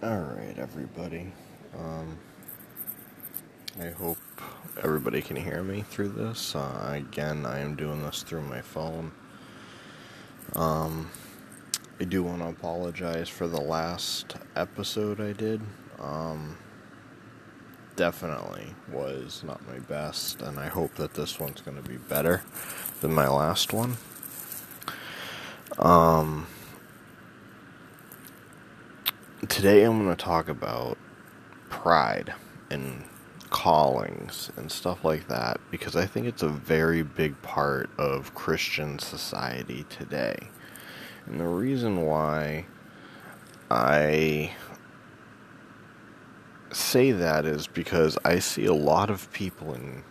Alright, everybody. Um, I hope everybody can hear me through this. Uh, again, I am doing this through my phone. Um, I do want to apologize for the last episode I did. Um, definitely was not my best, and I hope that this one's going to be better than my last one. Um, today I'm going to talk about pride and callings and stuff like that because I think it's a very big part of Christian society today. And the reason why I say that is because I see a lot of people in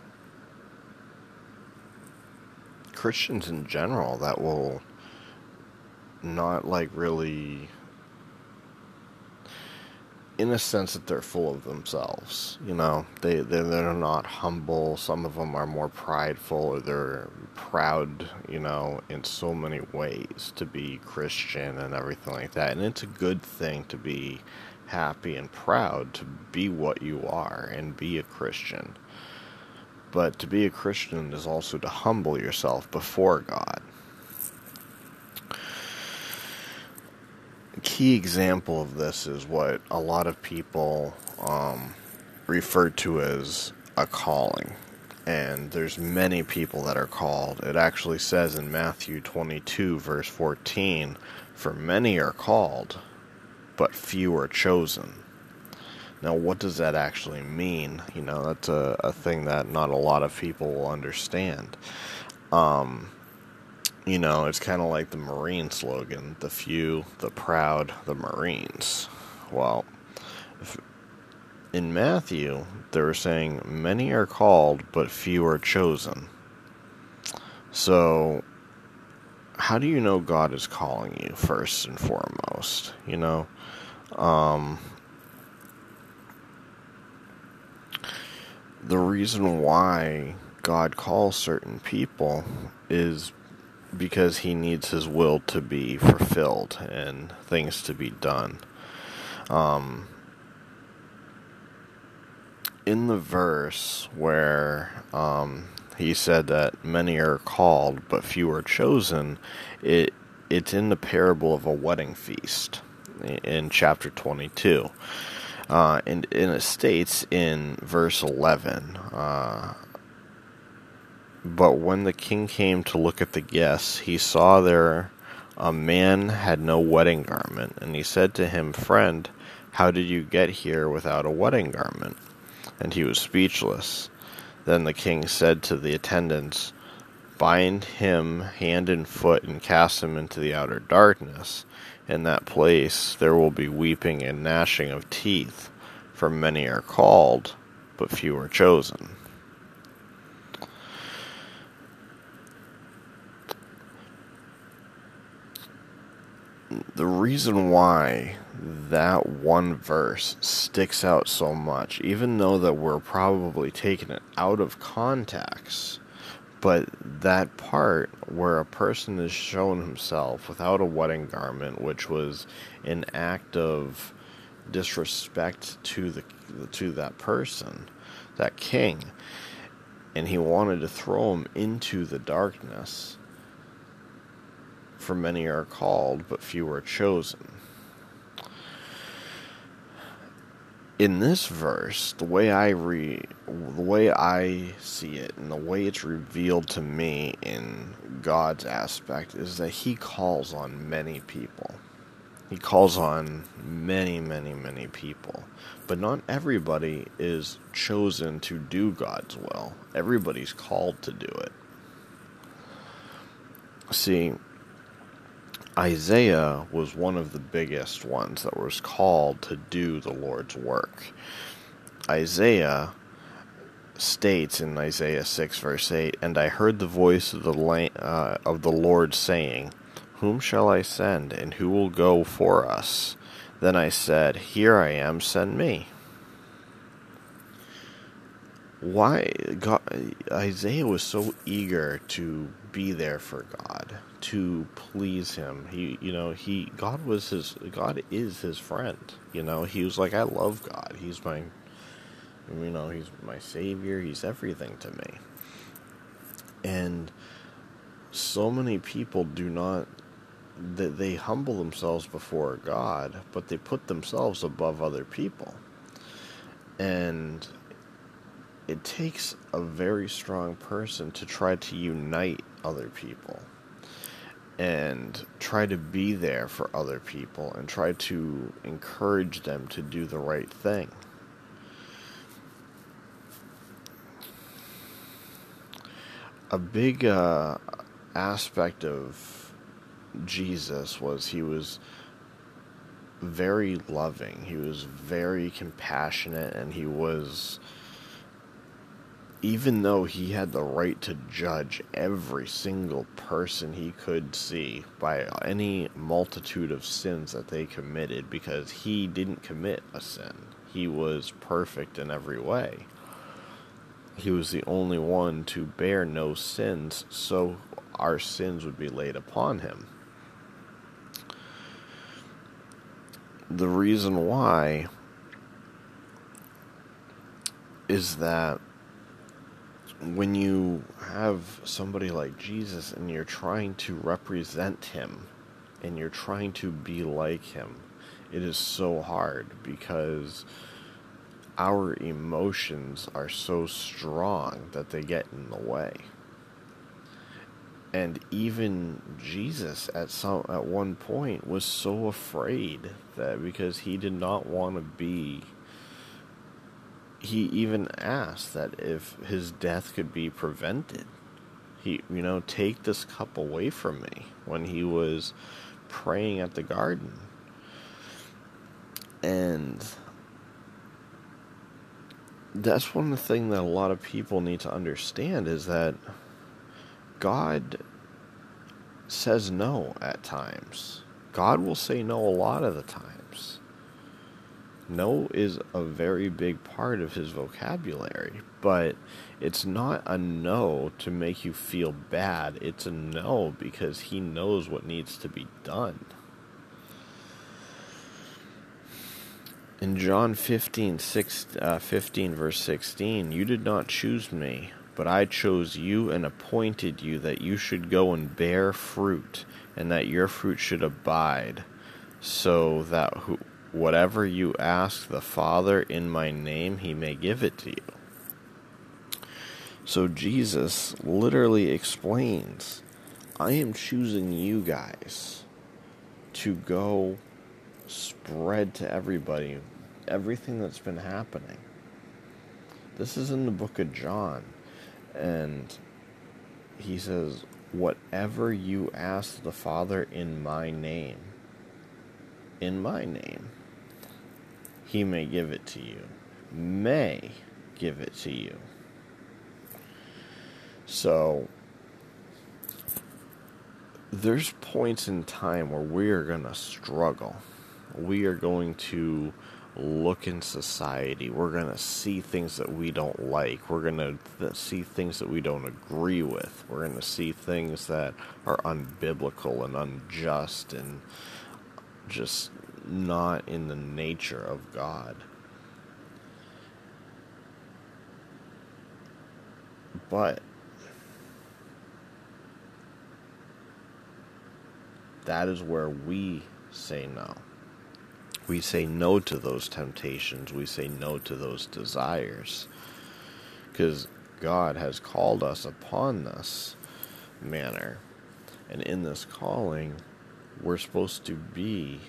Christians in general that will not like really in a sense that they're full of themselves. You know, they they're, they're not humble. Some of them are more prideful, or they're proud. You know, in so many ways to be Christian and everything like that. And it's a good thing to be happy and proud to be what you are and be a Christian. But to be a Christian is also to humble yourself before God. Key example of this is what a lot of people um, refer to as a calling. And there's many people that are called. It actually says in Matthew 22, verse 14, For many are called, but few are chosen. Now, what does that actually mean? You know, that's a, a thing that not a lot of people will understand. Um, you know, it's kind of like the Marine slogan the few, the proud, the Marines. Well, in Matthew, they were saying, Many are called, but few are chosen. So, how do you know God is calling you first and foremost? You know, um, the reason why God calls certain people is because he needs his will to be fulfilled and things to be done. Um, in the verse where um, he said that many are called but few are chosen, it it's in the parable of a wedding feast in chapter 22. Uh, and, and it states in verse 11, uh, but when the king came to look at the guests, he saw there a man had no wedding garment, and he said to him, Friend, how did you get here without a wedding garment? And he was speechless. Then the king said to the attendants, Bind him hand and foot and cast him into the outer darkness. In that place there will be weeping and gnashing of teeth, for many are called, but few are chosen. The reason why that one verse sticks out so much, even though that we're probably taking it out of context, but that part where a person is shown himself without a wedding garment, which was an act of disrespect to the to that person, that king, and he wanted to throw him into the darkness for many are called, but few are chosen. In this verse, the way I re, the way I see it, and the way it's revealed to me in God's aspect is that He calls on many people. He calls on many, many, many people. But not everybody is chosen to do God's will. Everybody's called to do it. See, Isaiah was one of the biggest ones that was called to do the Lord's work. Isaiah states in Isaiah 6 verse 8, "And I heard the voice of the uh, of the Lord saying, Whom shall I send, and who will go for us? Then I said, Here I am, send me." Why God, Isaiah was so eager to be there for God, to please him. He, you know, he God was his God is his friend. You know, he was like I love God. He's my you know, he's my savior. He's everything to me. And so many people do not that they humble themselves before God, but they put themselves above other people. And it takes a very strong person to try to unite other people and try to be there for other people and try to encourage them to do the right thing. A big uh, aspect of Jesus was he was very loving, he was very compassionate, and he was even though he had the right to judge every single person he could see by any multitude of sins that they committed because he didn't commit a sin. He was perfect in every way. He was the only one to bear no sins, so our sins would be laid upon him. The reason why is that when you have somebody like Jesus and you're trying to represent him and you're trying to be like him, it is so hard because our emotions are so strong that they get in the way. And even Jesus at some at one point was so afraid that because he did not want to be he even asked that if his death could be prevented, he, you know, take this cup away from me when he was praying at the garden. And that's one of the things that a lot of people need to understand is that God says no at times. God will say no a lot of the times. No is a very big part of his vocabulary, but it's not a no to make you feel bad. It's a no because he knows what needs to be done. In John 15, 6, uh, 15, verse 16, you did not choose me, but I chose you and appointed you that you should go and bear fruit, and that your fruit should abide, so that who, Whatever you ask the Father in my name, he may give it to you. So Jesus literally explains I am choosing you guys to go spread to everybody everything that's been happening. This is in the book of John, and he says, Whatever you ask the Father in my name, in my name, he may give it to you. May give it to you. So, there's points in time where we are going to struggle. We are going to look in society. We're going to see things that we don't like. We're going to see things that we don't agree with. We're going to see things that are unbiblical and unjust and just not in the nature of God. But that is where we say no. We say no to those temptations. We say no to those desires. Because God has called us upon this manner. And in this calling, we're supposed to be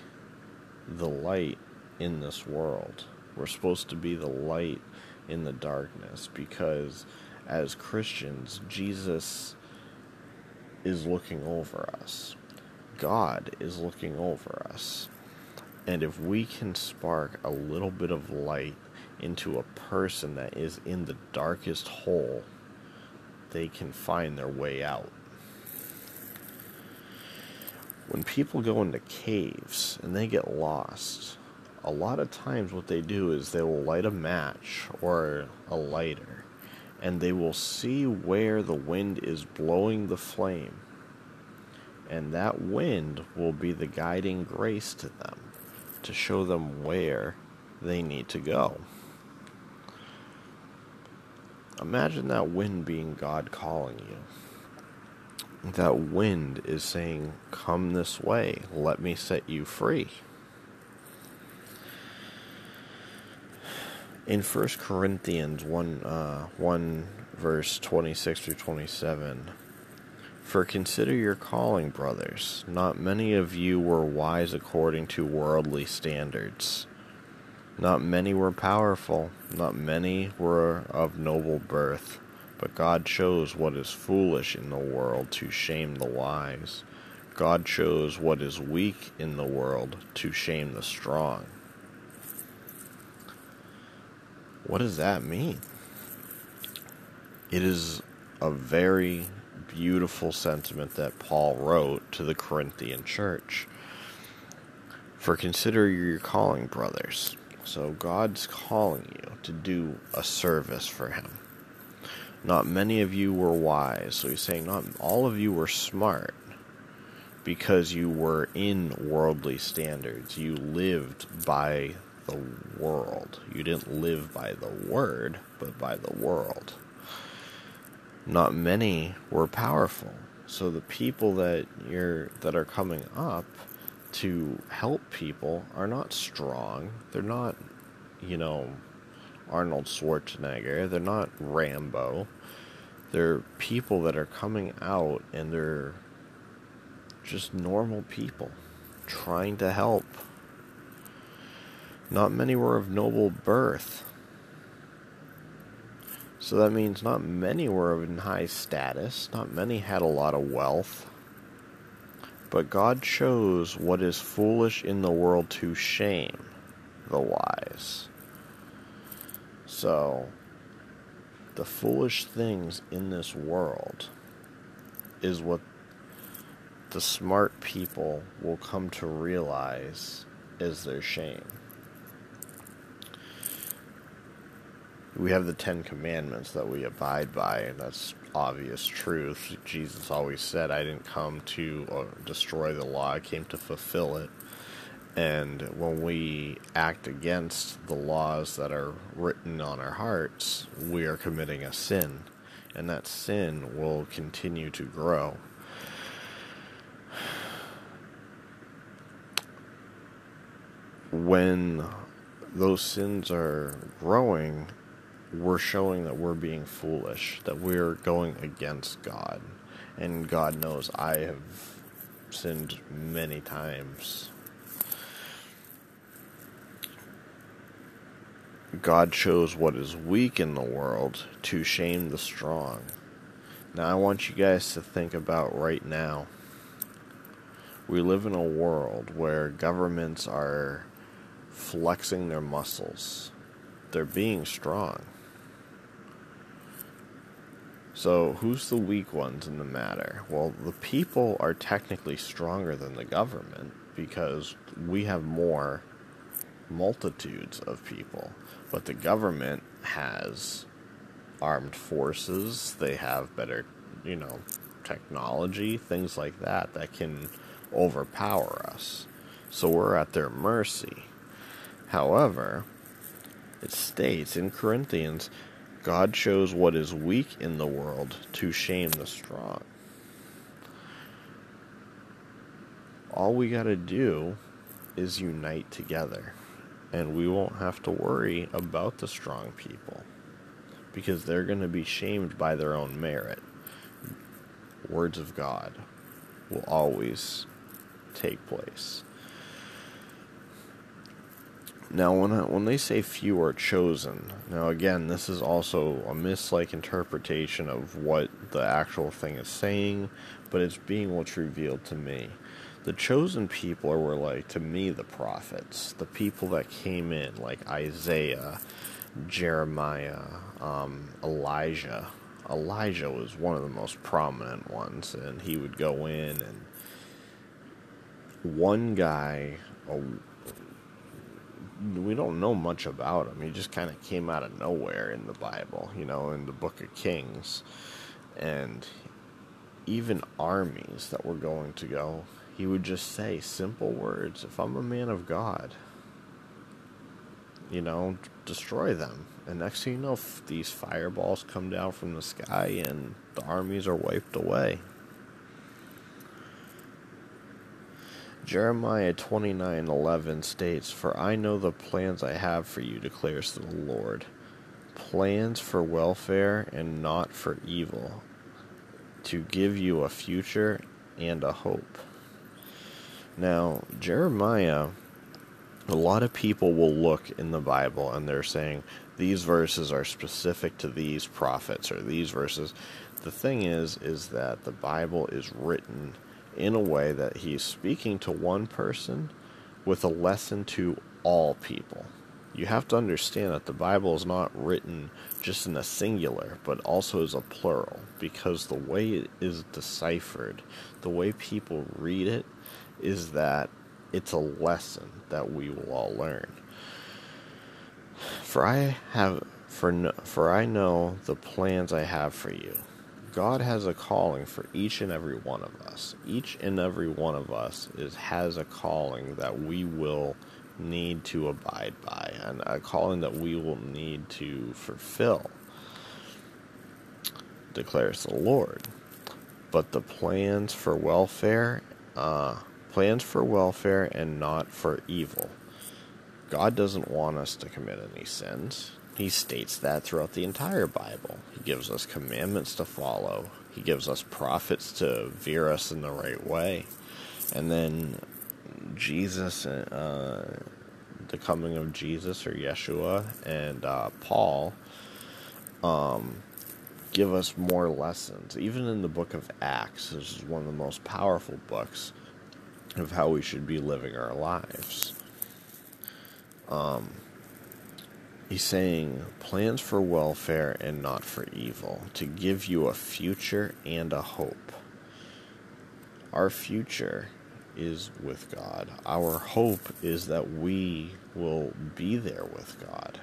the light in this world. We're supposed to be the light in the darkness because as Christians, Jesus is looking over us. God is looking over us. And if we can spark a little bit of light into a person that is in the darkest hole, they can find their way out when people go into caves and they get lost, a lot of times what they do is they will light a match or a lighter and they will see where the wind is blowing the flame. And that wind will be the guiding grace to them to show them where they need to go. Imagine that wind being God calling you. That wind is saying, Come this way, let me set you free. In 1 Corinthians 1, uh, 1 verse 26 through 27, for consider your calling, brothers. Not many of you were wise according to worldly standards. Not many were powerful, not many were of noble birth, but God chose what is foolish in the world to shame the wise. God chose what is weak in the world to shame the strong. What does that mean? It is a very beautiful sentiment that Paul wrote to the Corinthian church. For consider your calling, brothers. So God's calling you to do a service for Him. Not many of you were wise. So He's saying not all of you were smart because you were in worldly standards. You lived by the world. You didn't live by the word, but by the world. Not many were powerful. So the people that you're that are coming up to help people are not strong. They're not, you know, Arnold Schwarzenegger. They're not Rambo. They're people that are coming out and they're just normal people trying to help. Not many were of noble birth. So that means not many were in high status, not many had a lot of wealth. But God chose what is foolish in the world to shame the wise. So, the foolish things in this world is what the smart people will come to realize is their shame. We have the Ten Commandments that we abide by, and that's obvious truth. Jesus always said, I didn't come to uh, destroy the law, I came to fulfill it. And when we act against the laws that are written on our hearts, we are committing a sin. And that sin will continue to grow. When those sins are growing, we're showing that we're being foolish, that we're going against God. And God knows I have sinned many times. God chose what is weak in the world to shame the strong. Now, I want you guys to think about right now. We live in a world where governments are flexing their muscles, they're being strong. So, who's the weak ones in the matter? Well, the people are technically stronger than the government because we have more multitudes of people. But the government has armed forces, they have better, you know, technology, things like that that can overpower us. So we're at their mercy. However, it states in Corinthians God shows what is weak in the world to shame the strong. All we got to do is unite together, and we won't have to worry about the strong people because they're going to be shamed by their own merit. Words of God will always take place. Now, when I, when they say few are chosen, now again, this is also a mislike interpretation of what the actual thing is saying, but it's being what's revealed to me. The chosen people were like to me the prophets, the people that came in, like Isaiah, Jeremiah, um, Elijah. Elijah was one of the most prominent ones, and he would go in and one guy we don't know much about him. He just kind of came out of nowhere in the Bible, you know, in the Book of Kings, and even armies that were going to go. He would just say simple words. If I'm a man of God, you know, destroy them. And next thing you know, these fireballs come down from the sky and the armies are wiped away. Jeremiah 29:11 states, "For I know the plans I have for you," declares the Lord, plans for welfare and not for evil, to give you a future and a hope. Now, Jeremiah a lot of people will look in the Bible and they're saying these verses are specific to these prophets or these verses. The thing is is that the Bible is written in a way that he's speaking to one person with a lesson to all people. You have to understand that the Bible is not written just in a singular, but also as a plural, because the way it is deciphered, the way people read it, is that it's a lesson that we will all learn. For I have for no, for I know the plans I have for you. God has a calling for each and every one of us. Each and every one of us is has a calling that we will need to abide by and a calling that we will need to fulfill declares the Lord. But the plans for welfare uh, plans for welfare and not for evil. God doesn't want us to commit any sins. He states that throughout the entire Bible. He gives us commandments to follow, He gives us prophets to veer us in the right way. And then Jesus, uh, the coming of Jesus or Yeshua, and uh, Paul um, give us more lessons. Even in the book of Acts, this is one of the most powerful books of how we should be living our lives. Um, he's saying plans for welfare and not for evil, to give you a future and a hope. Our future is with God. Our hope is that we will be there with God.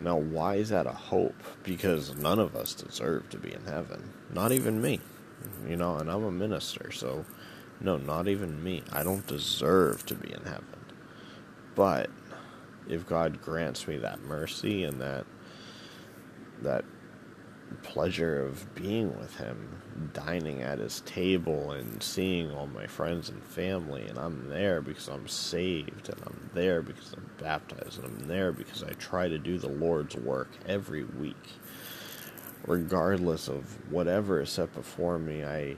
Now, why is that a hope? Because none of us deserve to be in heaven. Not even me. You know, and I'm a minister, so no, not even me. I don't deserve to be in heaven. But if God grants me that mercy and that that pleasure of being with him, dining at his table and seeing all my friends and family, and I'm there because I'm saved, and I'm there because I'm baptized, and I'm there because I try to do the Lord's work every week. Regardless of whatever is set before me, I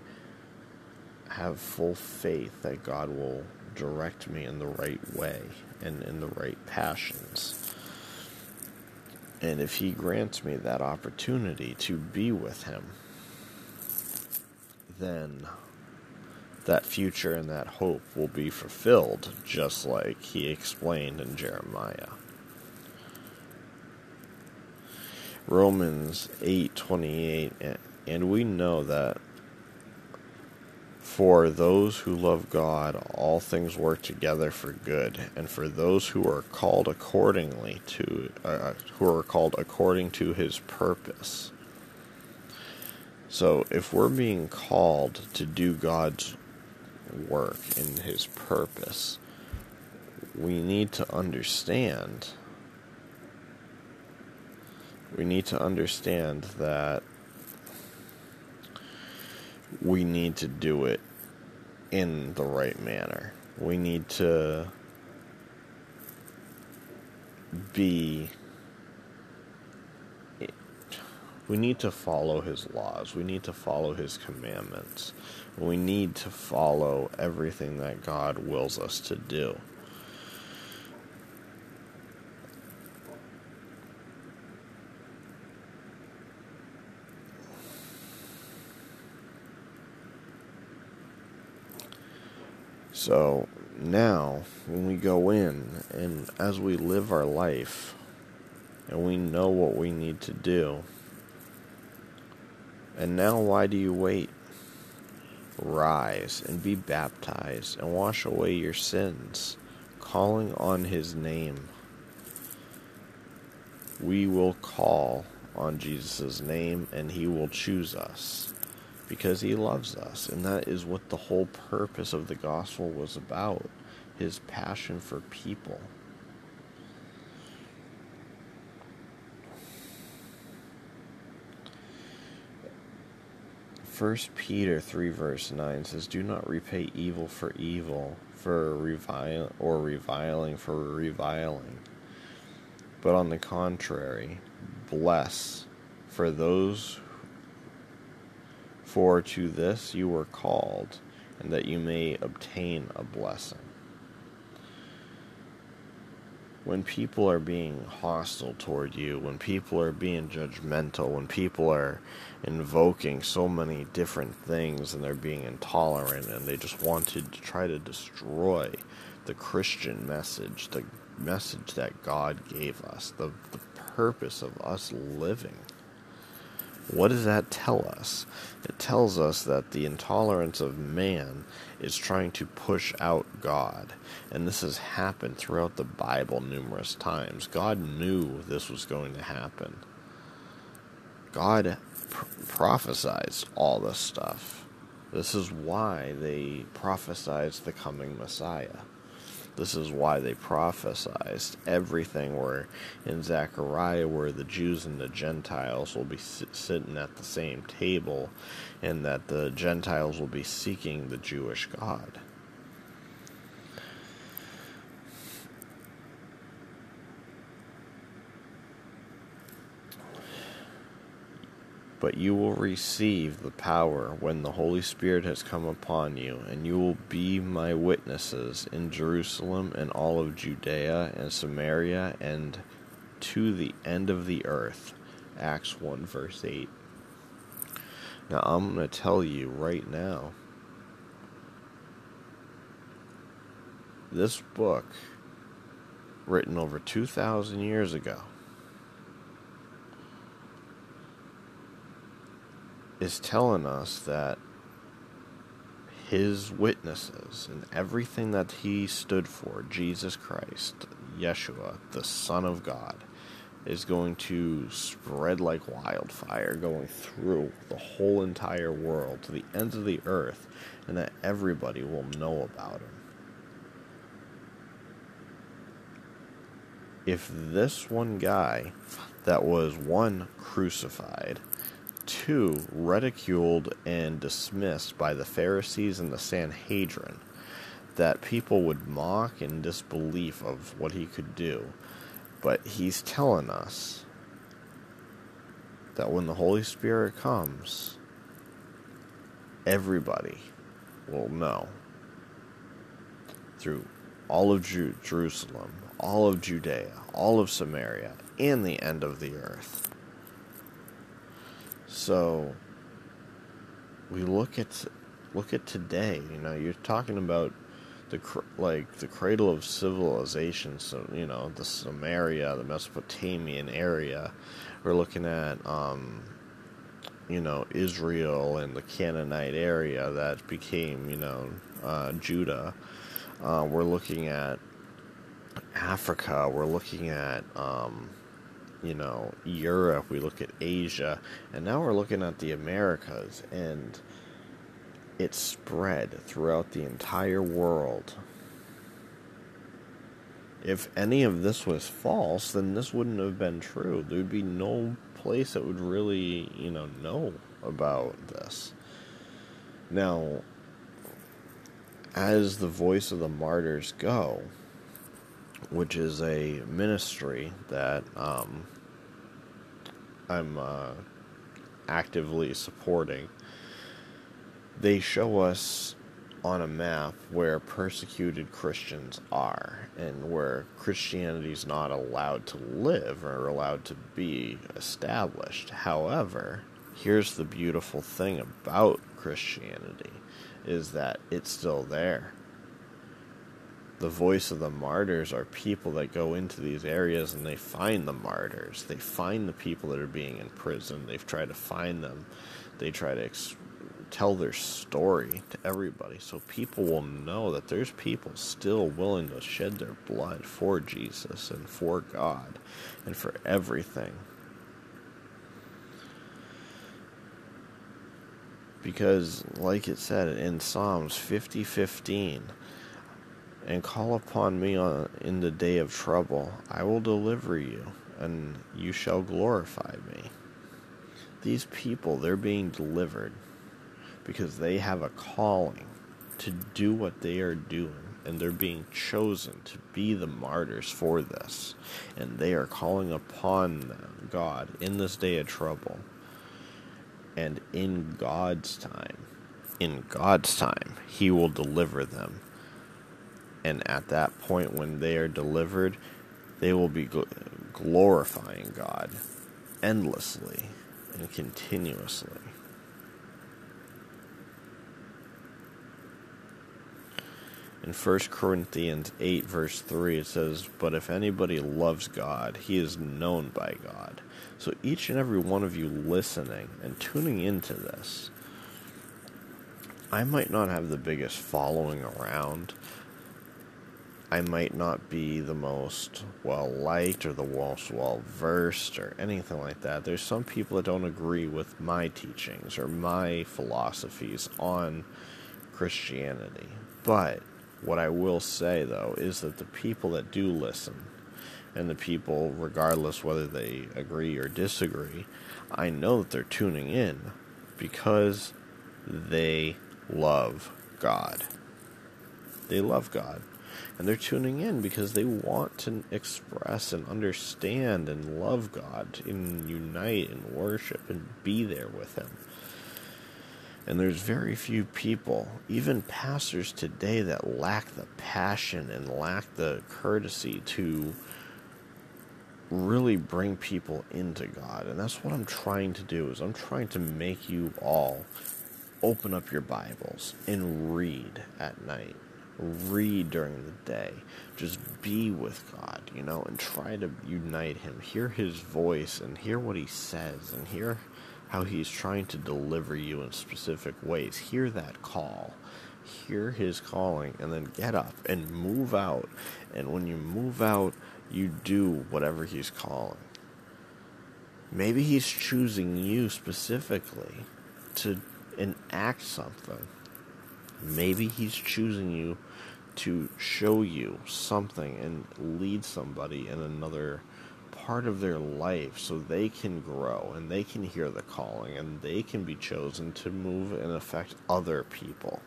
have full faith that God will direct me in the right way and in the right passions. And if He grants me that opportunity to be with Him, then that future and that hope will be fulfilled, just like He explained in Jeremiah. Romans 8:28 and we know that for those who love God, all things work together for good, and for those who are called accordingly to uh, who are called according to His purpose. So, if we're being called to do God's work in His purpose, we need to understand. We need to understand that we need to do it in the right manner. We need to be we need to follow his laws. We need to follow his commandments. We need to follow everything that God wills us to do. So now, when we go in and as we live our life and we know what we need to do, and now why do you wait? Rise and be baptized and wash away your sins. calling on his name. We will call on Jesus' name and he will choose us because he loves us. And that is what the whole purpose of the gospel was about his passion for people. First Peter three verse nine says, "Do not repay evil for evil, for revile or reviling for reviling, but on the contrary, bless, for those for to this you were called, and that you may obtain a blessing." when people are being hostile toward you, when people are being judgmental, when people are invoking so many different things and they're being intolerant and they just wanted to try to destroy the Christian message, the message that God gave us, the, the purpose of us living. What does that tell us? It tells us that the intolerance of man is trying to push out God. And this has happened throughout the Bible numerous times. God knew this was going to happen. God pr- prophesied all this stuff. This is why they prophesied the coming Messiah. This is why they prophesied everything where in Zechariah where the Jews and the Gentiles will be sitting at the same table and that the Gentiles will be seeking the Jewish God. But you will receive the power when the Holy Spirit has come upon you, and you will be my witnesses in Jerusalem and all of Judea and Samaria and to the end of the earth. Acts 1, verse 8. Now, I'm going to tell you right now this book, written over 2,000 years ago, is telling us that his witnesses and everything that he stood for, Jesus Christ, Yeshua, the Son of God, is going to spread like wildfire, going through the whole entire world to the ends of the earth, and that everybody will know about him. If this one guy that was one crucified, two ridiculed and dismissed by the Pharisees and the Sanhedrin, that people would mock in disbelief of what he could do. But he's telling us that when the Holy Spirit comes, everybody will know through all of Jerusalem, all of Judea, all of Samaria, and the end of the earth. So we look at look at today. You know, you're talking about the like the cradle of civilization. So you know, the Samaria, the Mesopotamian area. We're looking at um, you know Israel and the Canaanite area that became you know uh, Judah. Uh, we're looking at Africa. We're looking at um, you know, Europe, we look at Asia, and now we're looking at the Americas, and it spread throughout the entire world. If any of this was false, then this wouldn't have been true. There would be no place that would really, you know, know about this. Now, as the voice of the martyrs go, which is a ministry that um, I'm uh, actively supporting. They show us on a map where persecuted Christians are and where Christianity is not allowed to live or allowed to be established. However, here's the beautiful thing about Christianity is that it's still there the voice of the martyrs are people that go into these areas and they find the martyrs. They find the people that are being imprisoned. They've tried to find them. They try to ex- tell their story to everybody so people will know that there's people still willing to shed their blood for Jesus and for God and for everything. Because, like it said in Psalms 50 15, and call upon me on, in the day of trouble, I will deliver you, and you shall glorify me. These people, they're being delivered because they have a calling to do what they are doing and they're being chosen to be the martyrs for this and they are calling upon them, God in this day of trouble and in God's time in God's time he will deliver them and at that point when they are delivered they will be gl- glorifying God endlessly and continuously In 1 Corinthians 8, verse 3, it says, But if anybody loves God, he is known by God. So each and every one of you listening and tuning into this, I might not have the biggest following around. I might not be the most well liked or the most well versed or anything like that. There's some people that don't agree with my teachings or my philosophies on Christianity. But what I will say, though, is that the people that do listen, and the people, regardless whether they agree or disagree, I know that they're tuning in because they love God. They love God. And they're tuning in because they want to express and understand and love God and unite and worship and be there with Him. And there's very few people, even pastors today, that lack the passion and lack the courtesy to really bring people into God. And that's what I'm trying to do is I'm trying to make you all open up your Bibles and read at night. Read during the day. Just be with God, you know, and try to unite him. Hear his voice and hear what he says and hear how he's trying to deliver you in specific ways. Hear that call. Hear his calling and then get up and move out. And when you move out, you do whatever he's calling. Maybe he's choosing you specifically to enact something. Maybe he's choosing you to show you something and lead somebody in another part of their life so they can grow and they can hear the calling and they can be chosen to move and affect other people.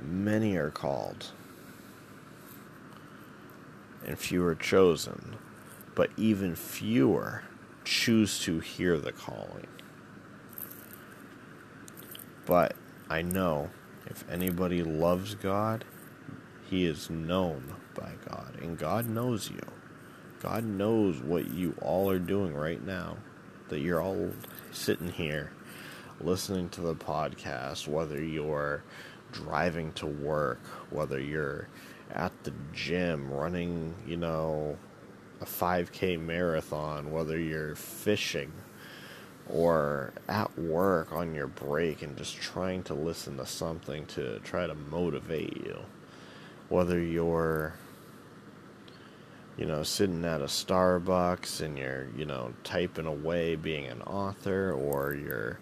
Many are called, and few are chosen, but even fewer choose to hear the calling. But I know if anybody loves God, he is known by God, and God knows you. God knows what you all are doing right now. That you're all sitting here listening to the podcast, whether you're driving to work, whether you're at the gym running, you know, a 5K marathon, whether you're fishing or at work on your break and just trying to listen to something to try to motivate you. Whether you're you know sitting at a Starbucks and you're you know typing away being an author or you're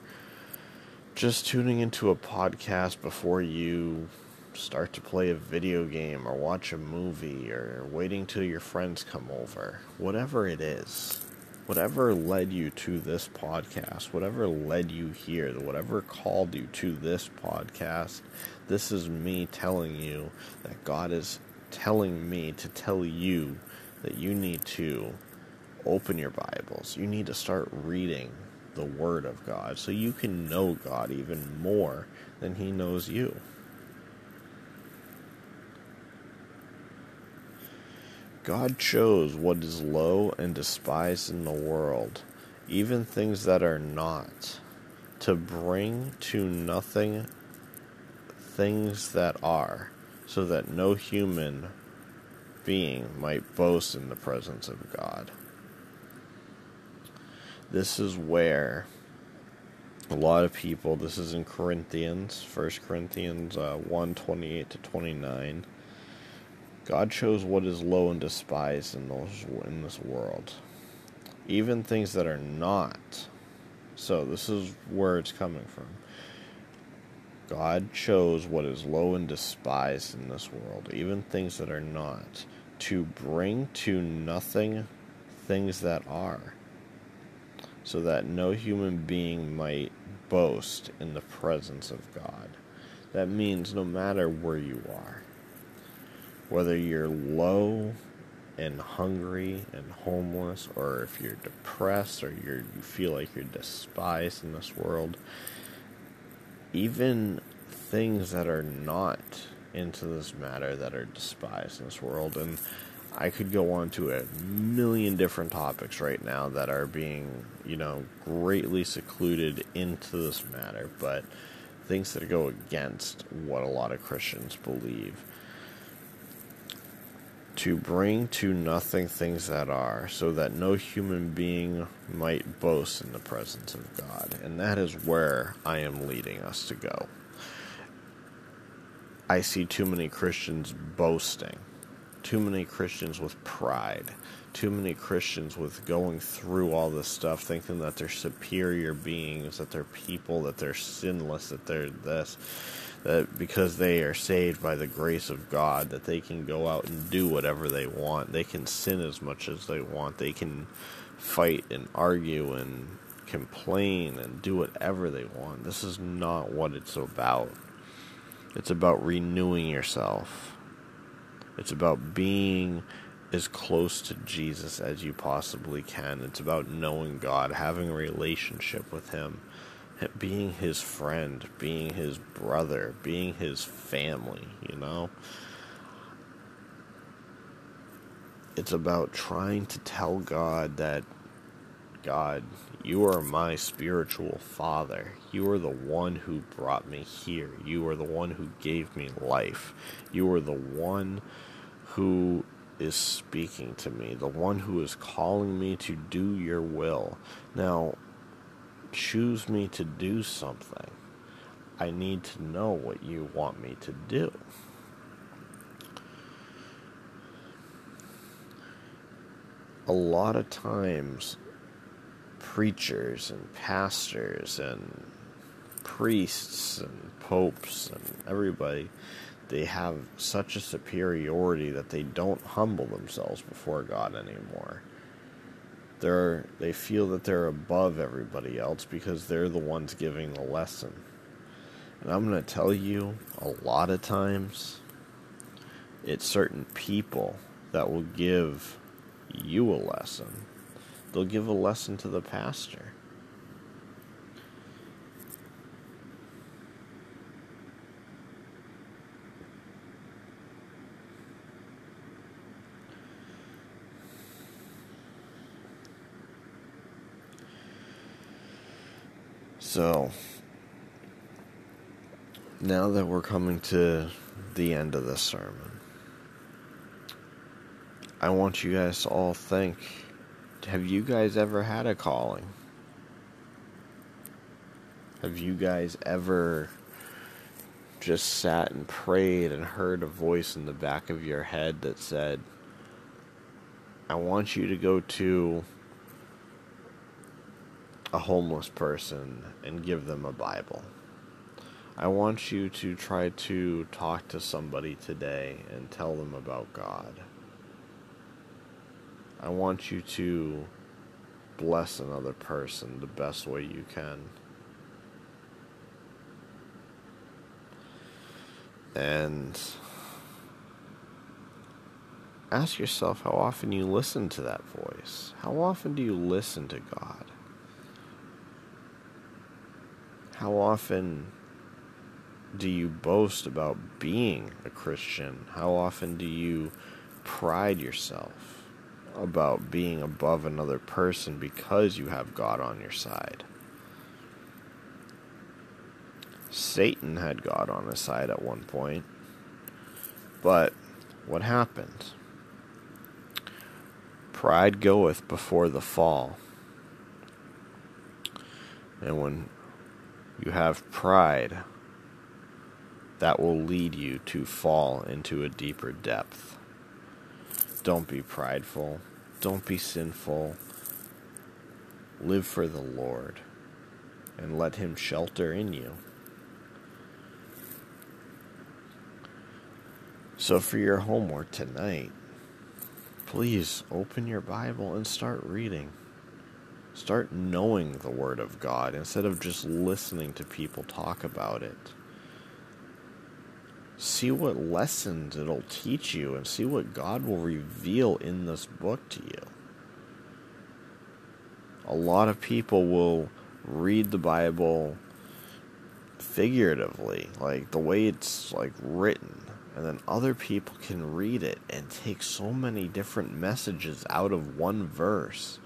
just tuning into a podcast before you start to play a video game or watch a movie or waiting till your friends come over. Whatever it is whatever led you to this podcast, whatever led you here, whatever called you to this podcast, this is me telling you that God is telling me to tell you that you need to open your Bibles. You need to start reading the Word of God so you can know God even more than He knows you. God chose what is low and despised in the world, even things that are not, to bring to nothing things that are, so that no human being might boast in the presence of God. this is where a lot of people, this is in Corinthians, 1 Corinthians uh, 1 28 to 29. God chose what is low and despised in, those, in this world, even things that are not. So, this is where it's coming from. God chose what is low and despised in this world, even things that are not, to bring to nothing things that are, so that no human being might boast in the presence of God. That means no matter where you are, whether you're low and hungry and homeless, or if you're depressed or you're, you feel like you're despised in this world, even things that are not into this matter that are despised in this world, and I could go on to a million different topics right now that are being, you know, greatly secluded into this matter, but things that go against what a lot of Christians believe. To bring to nothing things that are, so that no human being might boast in the presence of God. And that is where I am leading us to go. I see too many Christians boasting too many Christians with pride, too many Christians with going through all this stuff, thinking that they're superior beings, that they're people, that they're sinless, that they're this, that because they are saved by the grace of God, that they can go out and do whatever they want. They can sin as much as they want. They can fight and argue and complain and do whatever they want. This is not what it's about. It's about renewing yourself it's about being as close to Jesus as you possibly can. It's about knowing God, having a relationship with Him, being His friend, being His brother, being His family, you know? It's about trying to tell God that, God, you are my spiritual father. You are the one who brought me here. You are the one who gave me life. You are the one who is speaking to me, the one who is calling me to do your will. Now, choose me to do something. I need to know what you want me to do. A lot of times, preachers and pastors and priests and popes and everybody they have such a superiority that they don't humble themselves before God anymore. They're they feel that they're above everybody else because they're the ones giving the lesson. And I'm going to tell you a lot of times it's certain people that will give you a lesson. They'll give a lesson to the pastor. So, now that we're coming to the end of this sermon, I want you guys to all think have you guys ever had a calling? Have you guys ever just sat and prayed and heard a voice in the back of your head that said, I want you to go to a homeless person and give them a Bible. I want you to try to talk to somebody today and tell them about God. I want you to bless another person the best way you can. And ask yourself how often you listen to that voice. How often do you listen to God? How often do you boast about being a Christian? How often do you pride yourself about being above another person because you have God on your side? Satan had God on his side at one point. But what happened? Pride goeth before the fall. And when you have pride, that will lead you to fall into a deeper depth. Don't be prideful. Don't be sinful. Live for the Lord and let Him shelter in you. So, for your homework tonight, please open your Bible and start reading. Start knowing the Word of God instead of just listening to people talk about it. See what lessons it'll teach you and see what God will reveal in this book to you. A lot of people will read the Bible figuratively, like the way it's like written and then other people can read it and take so many different messages out of one verse.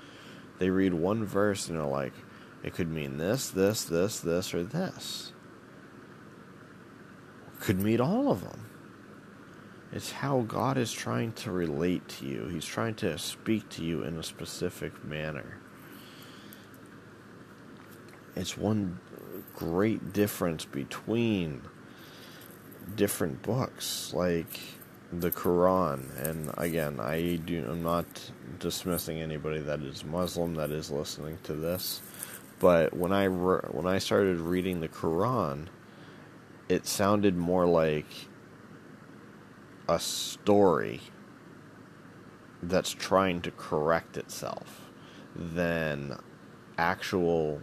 They read one verse and they're like, it could mean this, this, this, this, or this. Could mean all of them. It's how God is trying to relate to you. He's trying to speak to you in a specific manner. It's one great difference between different books like the Quran. And again, I do I'm not dismissing anybody that is Muslim that is listening to this, but when I re- when I started reading the Quran, it sounded more like a story that's trying to correct itself than actual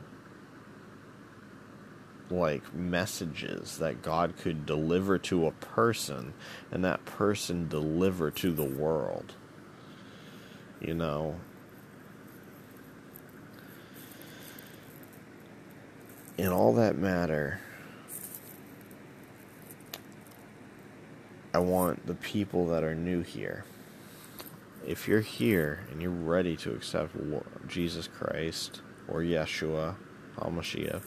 like messages that God could deliver to a person and that person deliver to the world. You know, in all that matter, I want the people that are new here. If you're here and you're ready to accept Jesus Christ or Yeshua, HaMashiach,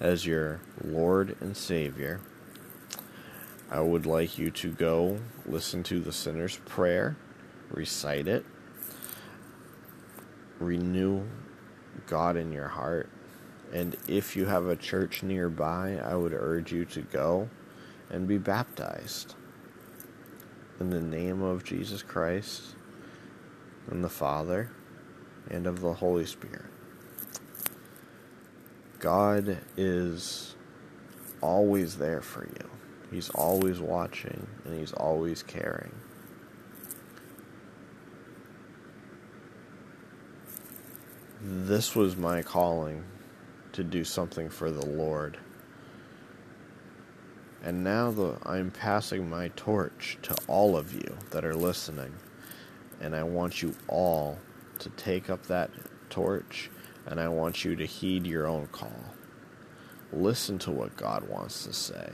as your Lord and Savior, I would like you to go listen to the sinner's prayer, recite it, renew God in your heart. And if you have a church nearby, I would urge you to go and be baptized in the name of Jesus Christ and the Father and of the Holy Spirit. God is always there for you. He's always watching and he's always caring. This was my calling to do something for the Lord. And now the, I'm passing my torch to all of you that are listening. And I want you all to take up that torch and I want you to heed your own call. Listen to what God wants to say.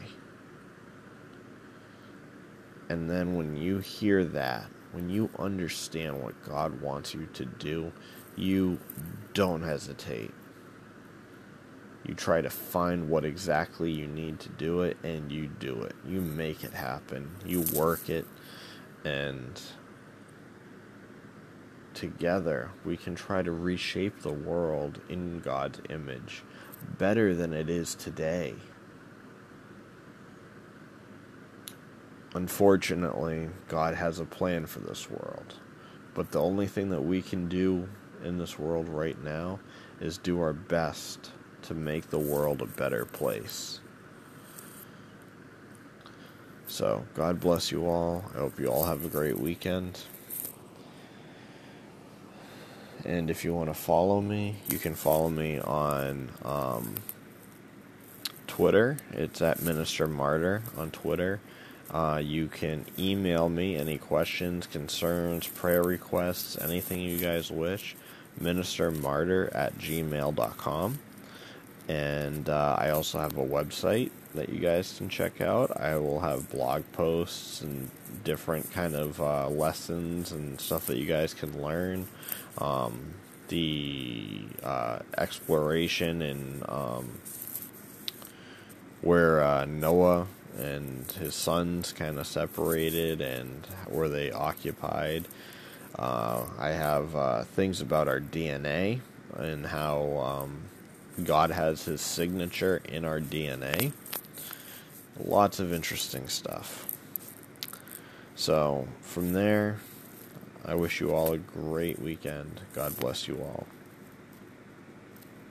And then when you hear that, when you understand what God wants you to do, you don't hesitate. You try to find what exactly you need to do it, and you do it. You make it happen. You work it, and together we can try to reshape the world in God's image better than it is today. Unfortunately, God has a plan for this world. But the only thing that we can do in this world right now is do our best to make the world a better place. So, God bless you all. I hope you all have a great weekend. And if you want to follow me, you can follow me on um, Twitter. It's at Minister Martyr on Twitter. Uh, you can email me any questions, concerns, prayer requests, anything you guys wish. Minister Martyr at gmail.com. And uh, I also have a website that you guys can check out. I will have blog posts and different kind of uh, lessons and stuff that you guys can learn. Um, the uh, exploration and um, where uh, Noah and his sons kind of separated and where they occupied. Uh, I have uh, things about our DNA and how um, God has his signature in our DNA. Lots of interesting stuff. So, from there, I wish you all a great weekend. God bless you all.